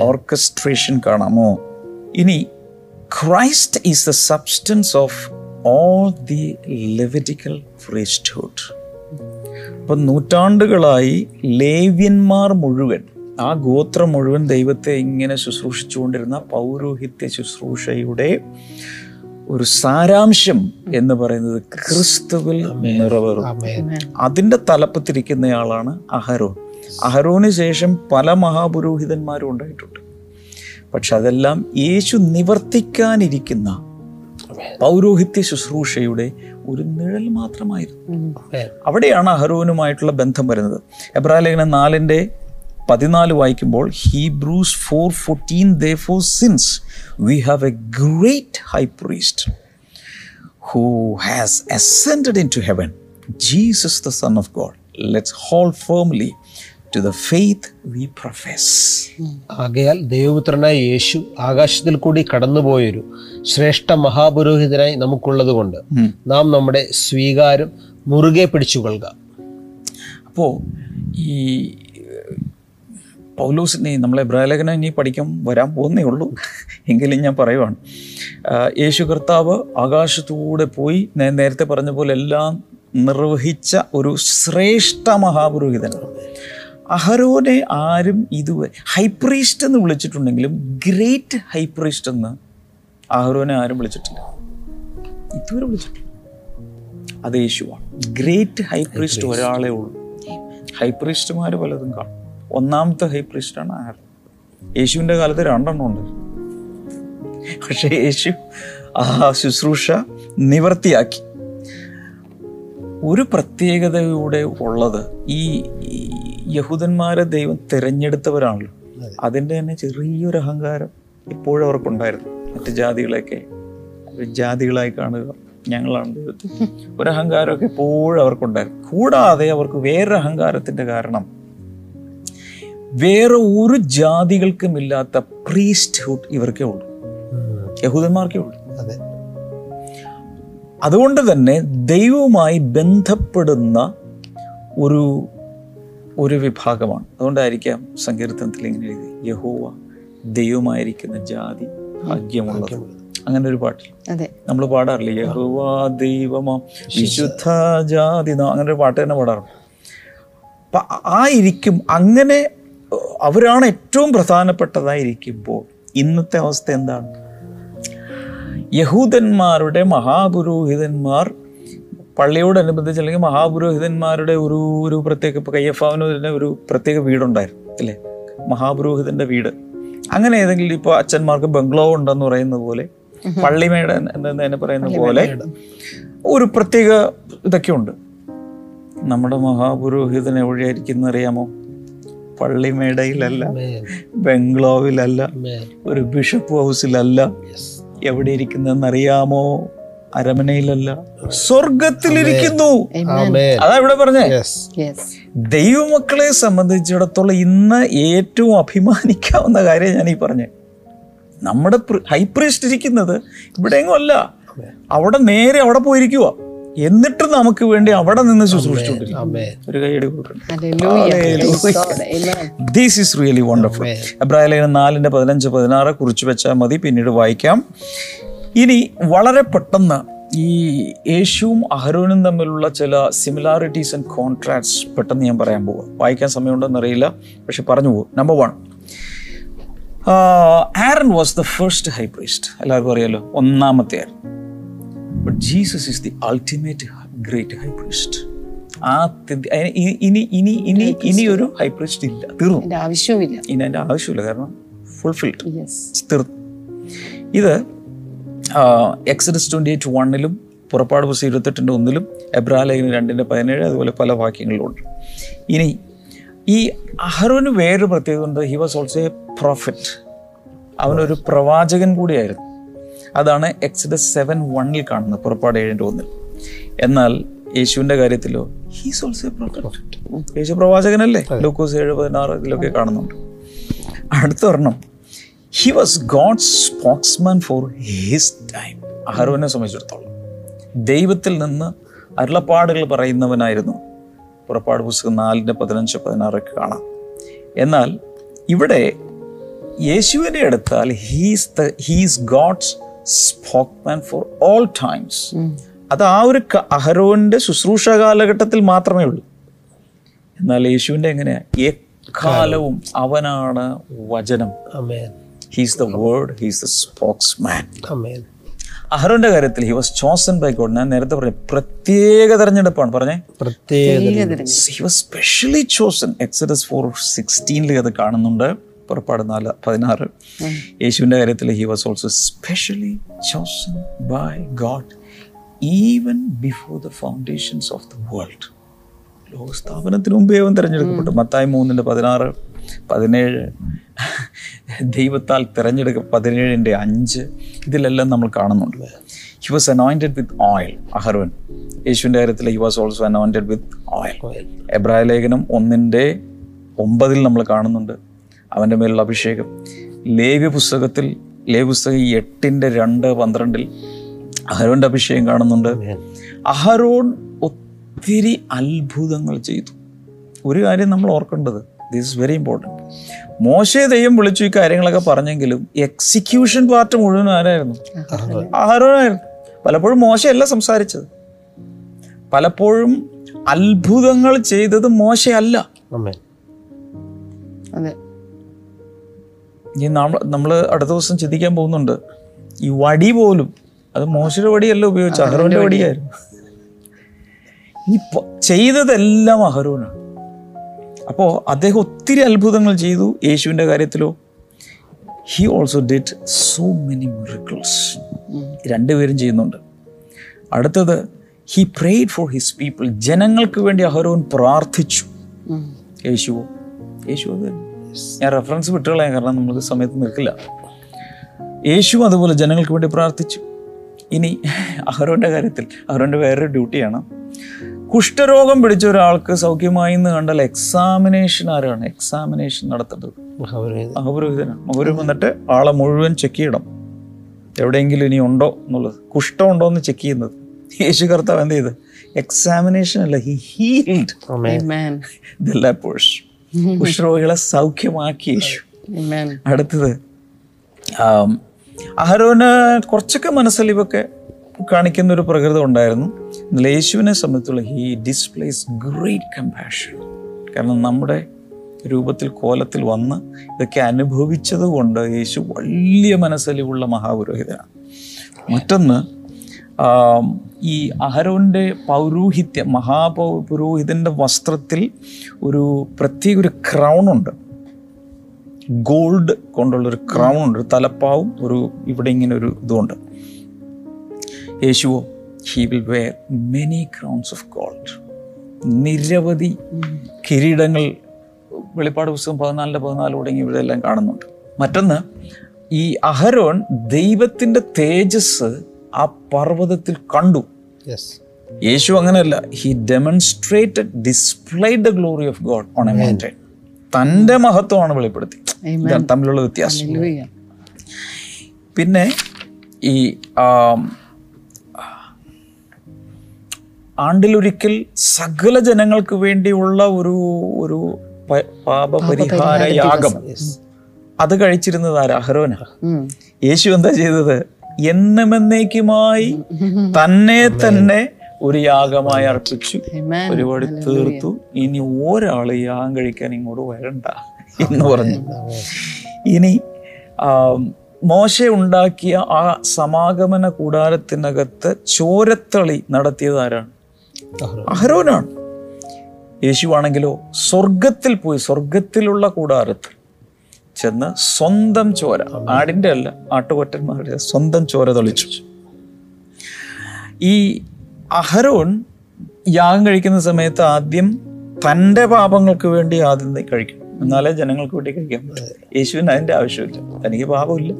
S1: ഓർക്കസ്ട്രേഷൻ കാണാമോ? ഇനി Christ is the substance of all the Levitical priesthood. അപ്പം നൂറ്റാണ്ടുകളായി ലേവ്യന്മാർ മുഴുവൻ ആ ഗോത്രം മുഴുവൻ ദൈവത്തെ ഇങ്ങനെ ശുശ്രൂഷിച്ചുകൊണ്ടിരുന്ന പൗരോഹിത്യ ശുശ്രൂഷയുടെ ഒരു സാരാംശം എന്ന് പറയുന്നത് ക്രിസ്തുവിൽ നിറവേറും.
S2: അതിന്റെ
S1: അതിന്റെ തലപ്പത്തിരിക്കുന്നയാളാണ് അഹരോൻ. അഹരോന് ശേഷം പല മഹാപുരോഹിതന്മാരും ഉണ്ടായിട്ടുണ്ട്. പക്ഷെ അതെല്ലാം യേശു നിവർത്തിക്കാനിരിക്കുന്ന പൗരോഹിത്യ ശുശ്രൂഷയുടെ ഒരു നിഴൽ മാത്രമായിരുന്നു. അവിടെയാണ് അഹരോനുമായിട്ടുള്ള ബന്ധം വരുന്നത്. എബ്രാലേഖനം നാലിന്റെ പതിനാല് വായിക്കുമ്പോൾ Hebrews four fourteen therefore since we have a great high priest who has ascended into heaven, Jesus, the Son of God. Let's hold firmly to the faith we profess.
S2: ആകയാൽ ദൈവപുത്രനായ യേശു ആകാശത്തിൽ കൂടി കടന്നുപോയൊരു ശ്രേഷ്ഠ മഹാപുരോഹിതനായി നമുക്കുള്ളതുകൊണ്ട് നാം നമ്മുടെ സ്വീകാരം മുറുകെ പിടിച്ചുകൊള്ളുക
S1: അപ്പോൾ ഈ പൗലോസിനെ നമ്മളെ ബ്രാലേഖനം ഇനി പഠിക്കാൻ വരാൻ പോകുന്നേ ഉള്ളൂ. എങ്കിലും ഞാൻ പറയുവാണ് യേശു കർത്താവ് ആകാശത്തൂടെ പോയി ഞാൻ നേരത്തെ പറഞ്ഞ പോലെ എല്ലാം നിർവഹിച്ച ഒരു ശ്രേഷ്ഠ മഹാപുരോഹിതനാണ് അഹരോനെ ആരും ഇതുവരെ ഹൈപ്രീസ്റ്റ് എന്ന് വിളിച്ചിട്ടുണ്ടെങ്കിലും ഗ്രേറ്റ് ഹൈപ്രീസ്റ്റ് എന്ന് അഹരോനെ ആരും വിളിച്ചിട്ടില്ല. ഇതുവരെ വിളിച്ചിട്ടില്ല. അത് യേശുവാണ്. ഗ്രേറ്റ് ഹൈപ്രീസ്റ്റ് ഒരാളേ ഉള്ളൂ. ഹൈപ്രീസ്റ്റുമാർ പലതും കാണും. ഒന്നാമത്തെ ഹൈ പ്രിസ്റ്റാണ് ആർ യേശുവിന്റെ കാലത്ത് രണ്ടെണ്ണം ഉണ്ട്. പക്ഷേ യേശു ആ ശുശ്രൂഷ നിവർത്തിയാക്കി. ഒരു പ്രത്യേകതയൂടെ ഉള്ളത് ഈ യഹൂദന്മാരെ ദൈവം തിരഞ്ഞെടുത്തവരാണല്ലോ. അതിന്റെ തന്നെ ചെറിയൊരു അഹങ്കാരം ഇപ്പോഴും അവർക്കുണ്ടായിരുന്നു. മറ്റ് ജാതികളെയൊക്കെ ജാതികളായി കാണുക ഞങ്ങളാണ് ദൈവത്തിൽ ഒരു അഹങ്കാരമൊക്കെ എപ്പോഴും അവർക്കുണ്ടായിരുന്നു. കൂടാതെ അവർക്ക് വേറൊരു അഹങ്കാരത്തിന്റെ കാരണം വേറെ ഒരു ജാതികൾക്കും ഇല്ലാത്ത പ്രീസ്റ്റ്ഹുഡ് ഇവർക്കേ ഉള്ളൂ. യഹൂദന്മാർക്കേ ഉള്ളൂ.
S2: അതെ.
S1: അതുകൊണ്ട് തന്നെ ദൈവവുമായി ബന്ധപ്പെടുന്ന ഒരു ഒരു വിഭാഗമാണ്. അതുകൊണ്ടായിരിക്കാം സങ്കീർത്തനത്തിൽ ഇങ്ങനെ എഴുതി യഹോവ ദൈവമായിരിക്കുന്ന ജാതി ഭാഗ്യമുള്ളത്. അങ്ങനെ ഒരു പാട്ടിൽ.
S3: അതെ.
S1: നമ്മൾ പാടാറില്ലേ? യഹോവ ദൈവമാ വിശുദ്ധ ജാതി അങ്ങനെ ഒരു പാട്ട് തന്നെ പാടാറുണ്ട്. അപ്പം ആ ഇരിക്കും അങ്ങനെ അവരാണ് ഏറ്റവും പ്രധാനപ്പെട്ടതായിരിക്കുമ്പോൾ ഇന്നത്തെ അവസ്ഥ എന്താണ്? യഹൂദന്മാരുടെ മഹാപുരോഹിതന്മാർ പള്ളിയോടനുബന്ധിച്ച് അല്ലെങ്കിൽ മഹാപുരോഹിതന്മാരുടെ ഒരു ഒരു പ്രത്യേക ഇപ്പോൾ കയ്യഫാവിന് തന്നെ ഒരു പ്രത്യേക വീടുണ്ടായിരുന്നു അല്ലേ? മഹാപുരോഹിതന്റെ വീട്. അങ്ങനെ ഏതെങ്കിലും ഇപ്പോൾ അച്ഛന്മാർക്ക് ബംഗ്ലാവ് ഉണ്ടെന്ന് പറയുന്ന പോലെ പള്ളിമേട എന്ന് പറയുന്ന പോലെ ഒരു പ്രത്യേക ഇതൊക്കെ ഉണ്ട് നമ്മുടെ മഹാപുരോഹിതൻ എവിടെയായിരിക്കും അറിയാമോ? പള്ളിമേടയിലല്ല ബംഗ്ലോവിലല്ല ഒരു ബിഷപ്പ് ഹൗസിലല്ല. എവിടെ ഇരിക്കുന്നതെന്ന് അറിയാമോ അരമനയിലല്ല സ്വർഗത്തിലിരിക്കുന്നു. അതാ ഇവിടെ പറഞ്ഞേ. ദൈവമക്കളെ സംബന്ധിച്ചിടത്തോളം ഇന്ന് ഏറ്റവും അഭിമാനിക്കാവുന്ന കാര്യം ഞാൻ ഈ പറഞ്ഞേ. നമ്മുടെ ഹൈപ്രീസ്റ്റ് ഇരിക്കുന്നത് ഇവിടെയെങ്കിലും അല്ല. അവിടെ നേരെ അവിടെ പോയിരിക്കുക എന്നിട്ട് നമുക്ക് വേണ്ടി അവിടെ നിന്ന് ശുശ്രൂഷിച്ചുകൊണ്ടിരിക്കും
S2: നാലിന്റെ
S1: ഒരു കൈയടി കൊടുക്കണം
S3: Hallelujah. Praise God. Amen.
S1: This is really wonderful എബ്രാഹിം ലേഖനം നാലിന്റെ പതിനഞ്ച് പതിനാറ് കുറിച്ച് വെച്ചാൽ മതി പിന്നീട് വായിക്കാം. ഇനി വളരെ പെട്ടെന്ന് ഈ യേശുവും അഹരോനും തമ്മിലുള്ള ചില സിമിലാരിറ്റീസ് ആൻഡ് കോൺട്രാക്ട്സ് പെട്ടെന്ന് ഞാൻ പറയാൻ പോവാം. വായിക്കാൻ സമയമുണ്ടെന്ന് അറിയില്ല പക്ഷെ പറഞ്ഞു പോകും number one Aaron was the first high priest എല്ലാവർക്കും അറിയാലോ? ഒന്നാമത്തെ Aaron but Jesus is the ultimate great high priest ആ ഇനി ഇനി ഇനി ഇനി ഒരു ഹൈ പ്രീസ്റ്റ് ഇല്ല. തീർന്നു.
S3: ആവശ്യവുമില്ല.
S1: ഇനി അതിന്റെ ആവശ്യമില്ല കാരണം ഫുൾഫിൽഡ് തീർന്നു. ഇത് എക്സഡസ് ട്വന്റി എയ്റ്റ് വണ്ണിലും പുറപ്പാട് പുസ്തകം ഇരുപത്തെട്ടിന്റെ ഒന്നിലും എബ്രാലയിന് രണ്ടിന്റെ പതിനേഴ് അതുപോലെ പല വാക്യങ്ങളിലുണ്ട്. ഇനി ഈ അഹ്റോന് വേറൊരു പ്രത്യേകത ഉണ്ട്. He was also a prophet അവനൊരു പ്രവാചകൻ കൂടിയായിരുന്നു. അതാണ് എക്സഡസ് സെവൻ വണ്ണിൽ കാണുന്നത് പുറപ്പാട് ഏഴിന്റെ ഒന്നിൽ. എന്നാൽ യേശുവിന്റെ കാര്യത്തിലോ ഹീസ് ഓൾസോ യേശു പ്രവാചകനല്ലേ? ലൂക്കോസ് ഏഴ് പതിനാറ് ഇതിലൊക്കെ കാണുന്നുണ്ട്. അടുത്ത ഒരെണ്ണം. He was God's spokesman for his time അഹരോനെ സംബന്ധിച്ചിടത്തോളം. ദൈവത്തിൽ നിന്ന് അരുളപ്പാടുകൾ പറയുന്നവനായിരുന്നു. പുറപ്പാട് പുസ്തകം നാലിന്റെ പതിനഞ്ച് പതിനാറൊക്കെ കാണാം. എന്നാൽ ഇവിടെ യേശുവിനെ എടുത്താൽ he's the he's God's spokesman for all times അത് ആ ഒരു അഹരോന്റെ ശുശ്രൂഷ കാലഘട്ടത്തിൽ മാത്രമേ ഉള്ളൂ. എന്നാൽ യേശുവിന്റെ എങ്ങനെയാ എക്കാലവും അവനാണ് വചനം. He's the word he's the spokesman അഹരോന്റെ കാര്യത്തിൽ he was chosen by God ഞാൻ നേരത്തെ പറഞ്ഞു പ്രത്യേക തെരഞ്ഞെടുപ്പാണ്. പറഞ്ഞേ.
S2: പ്രത്യേക
S1: he was specially chosen Exodus four സിക്സ്റ്റീനിൽ അത് കാണുന്നുണ്ട്. പുറപ്പാട് നാല് പതിനാറ്. യേശുവിന്റെ കാര്യത്തിൽ he was also specially chosen by God even before the foundations of the world ലോകസ്ഥാപനത്തിന് മുമ്പേ അവൻ തിരഞ്ഞെടുക്കപ്പെട്ടു. മത്തായി മൂന്നിന്റെ പതിനാറ് പതിനേഴ്. ദൈവത്താൽ തിരഞ്ഞെടുക്ക പതിനേഴിന്റെ അഞ്ച്. ഇതിലെല്ലാം നമ്മൾ കാണുന്നുണ്ട്. He was anointed with oil അഹർവൻ യേശുവിന്റെ കാര്യത്തിൽ he was also anointed with oil എബ്രായ ലേഖനം ഒന്നിന്റെ ഒമ്പതിൽ നമ്മൾ കാണുന്നുണ്ട്. അവന്റെ മേലുള്ള അഭിഷേകം. ലേവ്യ പുസ്തകത്തിൽ ലേവ്യ പുസ്തകം ഈ എട്ടിന്റെ രണ്ട് പന്ത്രണ്ടിൽ അഹരോന്റെ അഭിഷേകം കാണുന്നുണ്ട്. അഹരോൺ ഒത്തിരി അത്ഭുതങ്ങൾ ചെയ്തു. ഒരു കാര്യം നമ്മൾ ഓർക്കേണ്ടത് ദിസ് ഇസ് വെരി ഇമ്പോർട്ടന്റ് മോശയെ ദൈവം വിളിച്ചു ഈ കാര്യങ്ങളൊക്കെ പറഞ്ഞെങ്കിലും എക്സിക്യൂഷൻ പാർട്ട് മുഴുവൻ ആരായിരുന്നു? അഹരോനായിരുന്നു. പലപ്പോഴും മോശയല്ല സംസാരിച്ചത്. പലപ്പോഴും അത്ഭുതങ്ങൾ ചെയ്തത് മോശയല്ല.
S2: അമേൻ
S3: അതെ.
S1: ഈ നമ്മൾ നമ്മൾ അടുത്ത ദിവസം ചിന്തിക്കാൻ പോകുന്നുണ്ട്. ഈ വടി പോലും അത് മോശയുടെ വടിയല്ല ഉപയോഗിച്ച അഹരോന്റെ വടിയായിരുന്നു. ഈ ചെയ്തതെല്ലാം അഹരോനാണ്. അപ്പോൾ അദ്ദേഹം ഒത്തിരി അത്ഭുതങ്ങൾ ചെയ്തു യേശുവിന്റെ കാര്യത്തിലോ. He also did so many miracles രണ്ടുപേരും ചെയ്യുന്നുണ്ട്. അടുത്തത് he prayed for his people ജനങ്ങൾക്ക് വേണ്ടി അഹരോൻ പ്രാർത്ഥിച്ചു. യേശുവോ? യേശു അത് തന്നെ. ഞാൻ റെഫറൻസ് വിട്ടുകളയാൻ കാരണം നമുക്ക് സമയത്ത് നിൽക്കില്ല. യേശു അതുപോലെ ജനങ്ങൾക്ക് വേണ്ടി പ്രാർത്ഥിച്ചു. ഇനി അഹരോന്റെ കാര്യത്തിൽ അഹരോന്റെ വേറൊരു ഡ്യൂട്ടിയാണ്. കുഷ്ഠരോഗം പിടിച്ച ഒരാൾക്ക് സൗഖ്യമായി എന്ന് കണ്ടാൽ എക്സാമിനേഷൻ ആരാണ്? എക്സാമിനേഷൻ നടത്തേണ്ടത് മഹപുരോഹിതനാണ്. മഹപുരോഹിതൻ വന്നിട്ട് ആളെ മുഴുവൻ ചെക്ക് ചെയ്യണം. എവിടെയെങ്കിലും ഇനി ഉണ്ടോ എന്നുള്ളത്. കുഷ്ഠം ഉണ്ടോ എന്ന് ചെക്ക് ചെയ്യുന്നത്. യേശു കർത്താവ് എന്ത് ചെയ്ത്? എക്സാമിനേഷൻ അല്ല ഹി ഹീൽഡ്. ദ ലെപ്പേഴ്സ് കുഷ്ഠരോഗികളെ സൗഖ്യമാക്കി യേശു. അടുത്തത് അഹരോന് കുറച്ചൊക്കെ മനസ്സിൽ മനസ്സലിവൊക്കെ കാണിക്കുന്ന ഒരു പ്രകൃതം ഉണ്ടായിരുന്നു. എന്നാൽ യേശുവിനെ സംബന്ധിച്ചുള്ള ഹി ഡിസ്പ്ലേസ് ഗ്രേറ്റ് കമ്പാഷൻ കാരണം നമ്മുടെ രൂപത്തിൽ കോലത്തിൽ വന്ന് ഇതൊക്കെ അനുഭവിച്ചത് കൊണ്ട് യേശു വലിയ മനസ്സലിവുള്ള മഹാപുരോഹിതനാണ്. മറ്റൊന്ന് ഈ അഹരോന്റെ പൗരോഹിത്യ മഹാപൗ പുരോഹിതന്റെ വസ്ത്രത്തിൽ ഒരു പ്രത്യേക ഒരു ക്രൗണുണ്ട് ഗോൾഡ് കൊണ്ടുള്ള ഒരു ക്രൗൺ ഉണ്ട് ഒരു തലപ്പാവും ഒരു ഇവിടെ ഇങ്ങനെ ഒരു ഇതുണ്ട്. യേശുവോ he will wear many crowns of gold നിരവധി കിരീടങ്ങൾ വെളിപ്പാട് പുസ്തകം പതിനാലിന്റെ പതിനാല് ഇവിടെ എല്ലാം കാണുന്നുണ്ട്. മറ്റൊന്ന് ഈ അഹരോൺ ദൈവത്തിന്റെ തേജസ് ആ പർവതത്തിൽ കണ്ടു. യേശു അങ്ങനെയല്ല he demonstrated displayed the glory of God on a mountain തന്റെ മഹത്വമാണ് വെളിപ്പെടുത്തി. ഇതാണ് തമ്മിലുള്ള വ്യത്യാസം. പിന്നെ ഈ ആണ്ടിലൊരിക്കൽ സകല ജനങ്ങൾക്ക് വേണ്ടിയുള്ള ഒരു ഒരു പാപപരിഹാര യാഗം. അത് കഴിച്ചിരുന്നത് ആരാ? അഹരോന യേശു എന്താ ചെയ്തത്? എന്നുമെന്നേക്കുമായി തന്നെ തന്നെ ഒരു യാഗമായി അർപ്പിച്ചു. ഒരുപാട് തീർത്തു. ഇനി ഒരാൾ യാഗം കഴിക്കാൻ ഇങ്ങോട്ട് വരണ്ട എന്ന് പറഞ്ഞു. ഇനി മോശ ഉണ്ടാക്കിയ ആ സമാഗമന കൂടാരത്തിനകത്ത് ചോരത്തളി നടത്തിയത് ആരാണ്? അഹരോനാണ്. യേശുവാണെങ്കിലോ സ്വർഗത്തിൽ പോയി സ്വർഗത്തിലുള്ള കൂടാരത്തിൽ. ചെന്ന് സ്വന്തം ചോര ആടിന്റെ അല്ല ആട്ടുകൊറ്റന്മാരുടെ സ്വന്തം ചോര തളിച്ചു. ഈ അഹരോൺ യാഗം കഴിക്കുന്ന സമയത്ത് ആദ്യം തന്റെ പാപങ്ങൾക്ക് വേണ്ടി ആദ്യം കഴിക്കും. എന്നാലേ ജനങ്ങൾക്ക് വേണ്ടി കഴിക്കാൻ പറ്റും. യേശുവിന് അതിന്റെ ആവശ്യമില്ല. തനിക്ക് പാപമില്ല.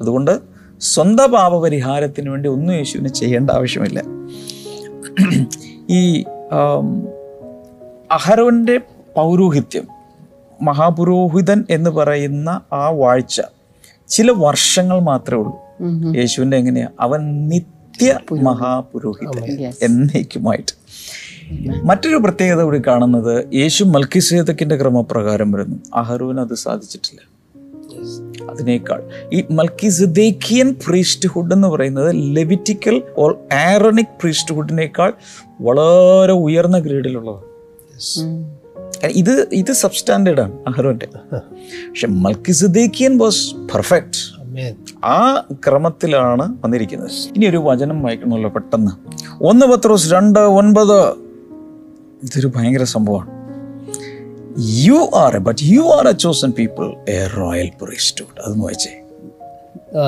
S1: അതുകൊണ്ട് സ്വന്തം പാപപരിഹാരത്തിന് വേണ്ടി ഒന്നും യേശുവിന് ചെയ്യേണ്ട ആവശ്യമില്ല. ഈ അഹരോന്റെ പൗരോഹിത്യം മഹാപുരോഹിതൻ എന്ന് പറയുന്ന ആ വാഴ്ച ചില വർഷങ്ങൾ മാത്രമേ ഉള്ളൂ. യേശുവിന്റെ എങ്ങനെയാ? അവൻ നിത്യ മഹാപുരോഹിതൻ. എന്നേക്കുമായിട്ട്. മറ്റൊരു പ്രത്യേകത കൂടി കാണുന്നത് യേശു മൽക്കിസേതക്കിന്റെ ക്രമപ്രകാരം വരുന്നു. അഹറൂന് അത് സാധിച്ചിട്ടില്ല. അതിനേക്കാൾ ഈ മൽക്കിസദേക്കിയൻ പ്രീസ്റ്റ്ഹുഡ് എന്ന് പറയുന്നത് ലെവിറ്റിക്കൽ ഓർ ആറണിക് പ്രീസ്റ്റ്ഹുഡിനേക്കാൾ വളരെ ഉയർന്ന ഗ്രേഡിലുള്ളതാണ്. ഇത് ഇത് സബ്സ്റ്റാൻഡേർഡ് ആണ് അഹരോന്റെ. പക്ഷെ മൽക്കിസുദേക്കിയൻ വാസ് പെർഫെക്റ്റ് ആ ക്രമത്തിലാണ് വന്നിരിക്കുന്നത്. ഇനി ഒരു വചനം വായിക്കണമല്ലോ പെട്ടെന്ന്. ഒന്ന് പത്രോസ് രണ്ട് ഒൻപത്. ഇതൊരു ഭയങ്കര സംഭവമാണ്. You are a but you are a chosen people a royal priesthood അതൊന്ന് വായിച്ചേ.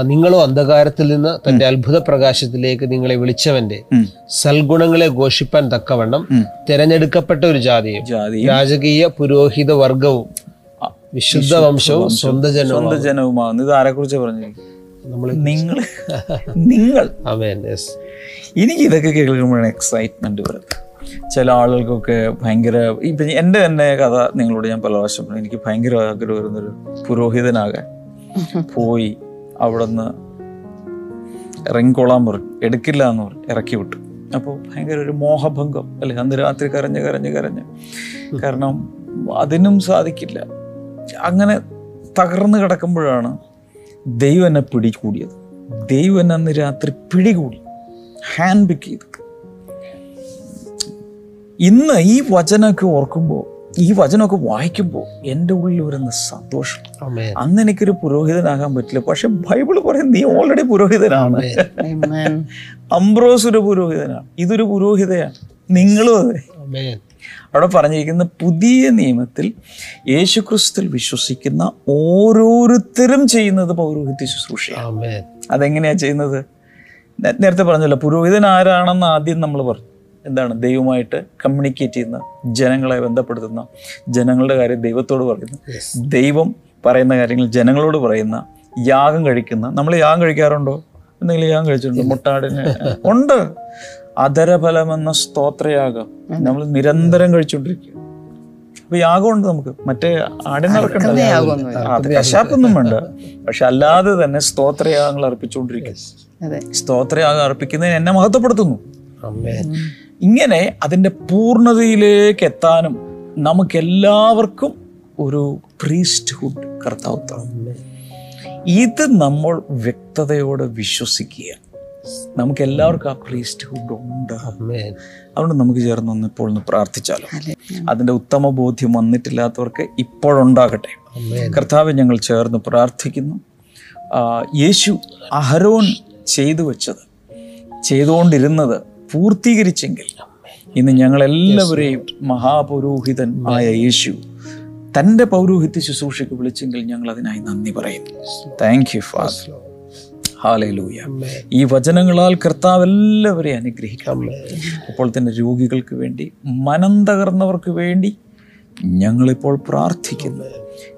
S2: നിങ്ങളോ അന്ധകാരത്തിൽ നിന്ന് തന്റെ അത്ഭുത പ്രകാശത്തിലേക്ക് നിങ്ങളെ വിളിച്ചവന്റെ സൽഗുണങ്ങളെ ഘോഷിപ്പാൻ തക്കവണ്ണം തിരഞ്ഞെടുക്കപ്പെട്ട ഒരു ജാതിയും രാജകീയ പുരോഹിത വർഗവും വിശുദ്ധ വംശവും സ്വന്തം ജനവും
S1: സ്വന്തം ജനവുമാകുന്നു ഇത് ആരെക്കുറിച്ച് പറഞ്ഞു
S2: നമ്മൾ
S1: നിങ്ങൾ. നിങ്ങൾ.
S2: ആമേൻ യെസ്
S1: എനിക്ക് ഇതൊക്കെ കേൾക്കുമ്പോഴാണ് എക്സൈറ്റ്മെന്റ് വരുന്നത്. ചില ആളുകൾക്കൊക്കെ ഭയങ്കര ഇപ്പം എന്റെ തന്നെ കഥ നിങ്ങളോട് ഞാൻ പല പ്രാവശ്യം എനിക്ക് ഭയങ്കര ആഗ്രഹം വരുന്നൊരു പുരോഹിതനാകാൻ. പോയി. അവിടെ ഇറങ്ങിക്കോളാൻ പറഞ്ഞു എടുക്കില്ല എന്ന് പറഞ്ഞു ഇറക്കി വിട്ടു. അപ്പോൾ ഭയങ്കര ഒരു മോഹഭംഗം. അല്ലെ? അന്ന് രാത്രി കരഞ്ഞ് കരഞ്ഞ് കരഞ്ഞ്. കാരണം അതിനും സാധിക്കില്ല. അങ്ങനെ തകർന്നു കിടക്കുമ്പോഴാണ് ദൈവനെ പിടികൂടിയത്. ദൈവം എന്നെ അന്ന് രാത്രി പിടികൂടി. ഹാൻഡ് പിക്ക് ചെയ്തു. ഇന്ന് ഈ വചനമൊക്കെ ഓർക്കുമ്പോൾ ഈ വചനമൊക്കെ വായിക്കുമ്പോൾ എന്റെ ഉള്ളിൽ വരുന്ന സന്തോഷം.
S2: ആമേൻ.
S1: അന്ന് എനിക്കൊരു പുരോഹിതനാകാൻ പറ്റില്ല. പക്ഷെ ബൈബിൾ പറയും നീ ഓൾറെഡി പുരോഹിതനാണ്.
S3: Amen.
S1: അംബ്രോസ് ഒരു പുരോഹിതനാണ്. ഇതൊരു പുരോഹിതയാണ്. നിങ്ങളും അതെ.
S2: ആമേൻ.
S1: അവിടെ പറഞ്ഞിരിക്കുന്ന പുതിയ നിയമത്തിൽ യേശുക്രിസ്തുവിൽ വിശ്വസിക്കുന്ന ഓരോരുത്തരും ചെയ്യുന്നത് പൗരോഹിത്യ ശുശ്രൂഷ
S2: ആമേൻ.
S1: അതെങ്ങനെയാ ചെയ്യുന്നത്? നേരത്തെ പറഞ്ഞല്ലോ പുരോഹിതൻ ആരാണെന്ന് ആദ്യം നമ്മൾ പറഞ്ഞു. എന്താണ് ദൈവമായിട്ട് കമ്മ്യൂണിക്കേറ്റ് ചെയ്യുന്ന ജനങ്ങളെ ബന്ധപ്പെടുത്തുന്ന ജനങ്ങളുടെ കാര്യം ദൈവത്തോട് പറയുന്ന ദൈവം പറയുന്ന കാര്യങ്ങൾ ജനങ്ങളോട് പറയുന്ന യാഗം കഴിക്കുന്ന നമ്മൾ യാഗം കഴിക്കാറുണ്ടോ? എന്തെങ്കിലും യാഗം കഴിച്ചിട്ടുണ്ടോ? മുട്ടാടിന്? ഉണ്ട്. അധരഫലമെന്ന സ്തോത്രയാഗം നമ്മൾ നിരന്തരം കഴിച്ചുകൊണ്ടിരിക്കുക അപ്പൊ യാഗമുണ്ട് നമുക്ക്. മറ്റേ ആടിനിറക്കണ്ട കശാപ്പൊന്നും വേണ്ട. പക്ഷെ അല്ലാതെ തന്നെ സ്തോത്രയാഗങ്ങൾ അർപ്പിച്ചുകൊണ്ടിരിക്കും
S3: അതെ.
S1: സ്തോത്രയാഗം അർപ്പിക്കുന്നതിന് എന്നെ മഹത്വപ്പെടുത്തുന്നു. ഇങ്ങനെ അതിന്റെ പൂർണതയിലേക്ക് എത്താനും നമുക്കെല്ലാവർക്കും ഒരു പ്രീസ്റ്റ്ഹുഡ് കർത്താവ് തന്നു. ഇത് നമ്മൾ വ്യക്തതയോടെ വിശ്വസിക്കുക നമുക്ക് എല്ലാവർക്കും ആ പ്രീസ്റ്റ്ഹുഡ് ഉണ്ട്. അതുകൊണ്ട് നമുക്ക് ചേർന്ന് ഒന്ന് ഇപ്പോൾ ഒന്ന് പ്രാർത്ഥിച്ചാലോ? അതിന്റെ ഉത്തമ ബോധ്യം വന്നിട്ടില്ലാത്തവർക്ക് ഇപ്പോഴുണ്ടാകട്ടെ. കർത്താവ് ഞങ്ങൾ ചേർന്ന് പ്രാർത്ഥിക്കുന്നു. യേശു അഹരോൻ ചെയ്തു വെച്ചത് ചെയ്തുകൊണ്ടിരുന്നത് പൂർത്തീകരിച്ചെങ്കിൽ ഇന്ന് ഞങ്ങളെല്ലാവരെയും മഹാപൗരോഹിതൻ ആയ യേശു തന്റെ പൗരോഹിത്യ ശുശ്രൂഷയ്ക്ക് വിളിച്ചെങ്കിൽ ഞങ്ങൾ അതിനായി നന്ദി പറയും താങ്ക് യു ഫാസ് ഹാലൂയ ഈ വചനങ്ങളാൽ കർത്താവ് എല്ലാവരെയും അനുഗ്രഹിക്കാം അപ്പോൾ തന്നെ രോഗികൾക്ക് വേണ്ടി മനം തകർന്നവർക്ക് വേണ്ടി ഞങ്ങളിപ്പോൾ പ്രാർത്ഥിക്കുന്നു.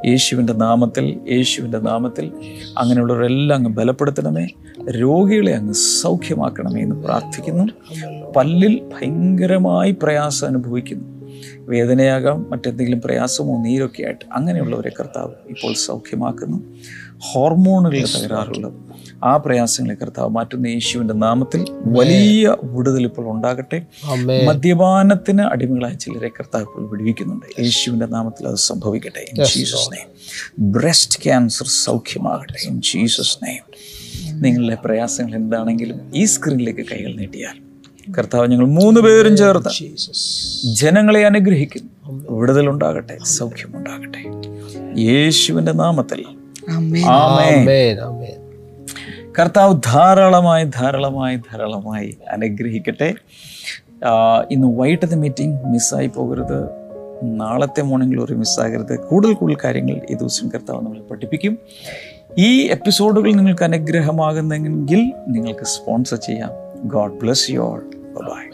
S1: യേശുവിന്റെ നാമത്തിൽ യേശുവിന്റെ നാമത്തിൽ അങ്ങനെയുള്ളവരെല്ലാം അങ്ങ് ബലപ്പെടുത്തണമേ. രോഗികളെ അങ്ങ് സൗഖ്യമാക്കണമേ എന്ന് പ്രാർത്ഥിക്കുന്നു. പല്ലിൽ ഭയങ്കരമായി പ്രയാസം അനുഭവിക്കുന്നു. വേദനയാകാം മറ്റെന്തെങ്കിലും പ്രയാസമോ നീരൊക്കെ ആയിട്ട് അങ്ങനെയുള്ളവരെ കർത്താവ് ഇപ്പോൾ സൗഖ്യമാക്കുന്നു. ഹോർമോണുകളുടെ തകരാറുള്ളത്. ആ പ്രയാസങ്ങളെ കർത്താവ് മാറ്റുന്ന യേശുവിന്റെ നാമത്തിൽ വലിയ വിടുതൽ ഇപ്പോൾ ഉണ്ടാകട്ടെ. മദ്യപാനത്തിന് അടിമകളായ ചിലരെ കർത്താവ് ഇപ്പോൾ വിടുവിക്കുന്നുണ്ട്. യേശുവിന്റെ നാമത്തിൽ അത് സംഭവിക്കട്ടെ. In Jesus name breast cancer സൗഖ്യമാകട്ടെ. ഇൻ ജീസസ് നെയ്മ് നിങ്ങളുടെ പ്രയാസങ്ങൾ എന്താണെങ്കിലും ഈ സ്ക്രീനിലേക്ക് കൈകൾ നീട്ടിയാൽ കർത്താവ് ഞങ്ങൾ മൂന്ന് പേരും ചേർത്ത് ജനങ്ങളെ അനുഗ്രഹിക്കുന്നു വിടുതലുണ്ടാകട്ടെ സൗഖ്യമുണ്ടാകട്ടെ യേശുവിന്റെ നാമത്തിൽ
S3: ആമേൻ.
S2: ആമേൻ. ആമേൻ
S1: കർത്താവ് ധാരാളമായി ധാരാളമായി ധാരാളമായി അനുഗ്രഹിക്കട്ടെ. ഇന്ന് വൈകിട്ടത്തെ മീറ്റിംഗ് മിസ്സായി പോകരുത്. നാളത്തെ മോർണിംഗ് ഒരു മിസ്സാകരുത് കൂടുതൽ കൂടുതൽ കാര്യങ്ങൾ ഈ ദിവസം കർത്താവ് നമ്മളെ പഠിപ്പിക്കും. ഈ എപ്പിസോഡുകൾ നിങ്ങൾക്ക് അനുഗ്രഹമാകുന്നെങ്കിൽ നിങ്ങൾക്ക് സ്പോൺസർ ചെയ്യാം. God bless you all bye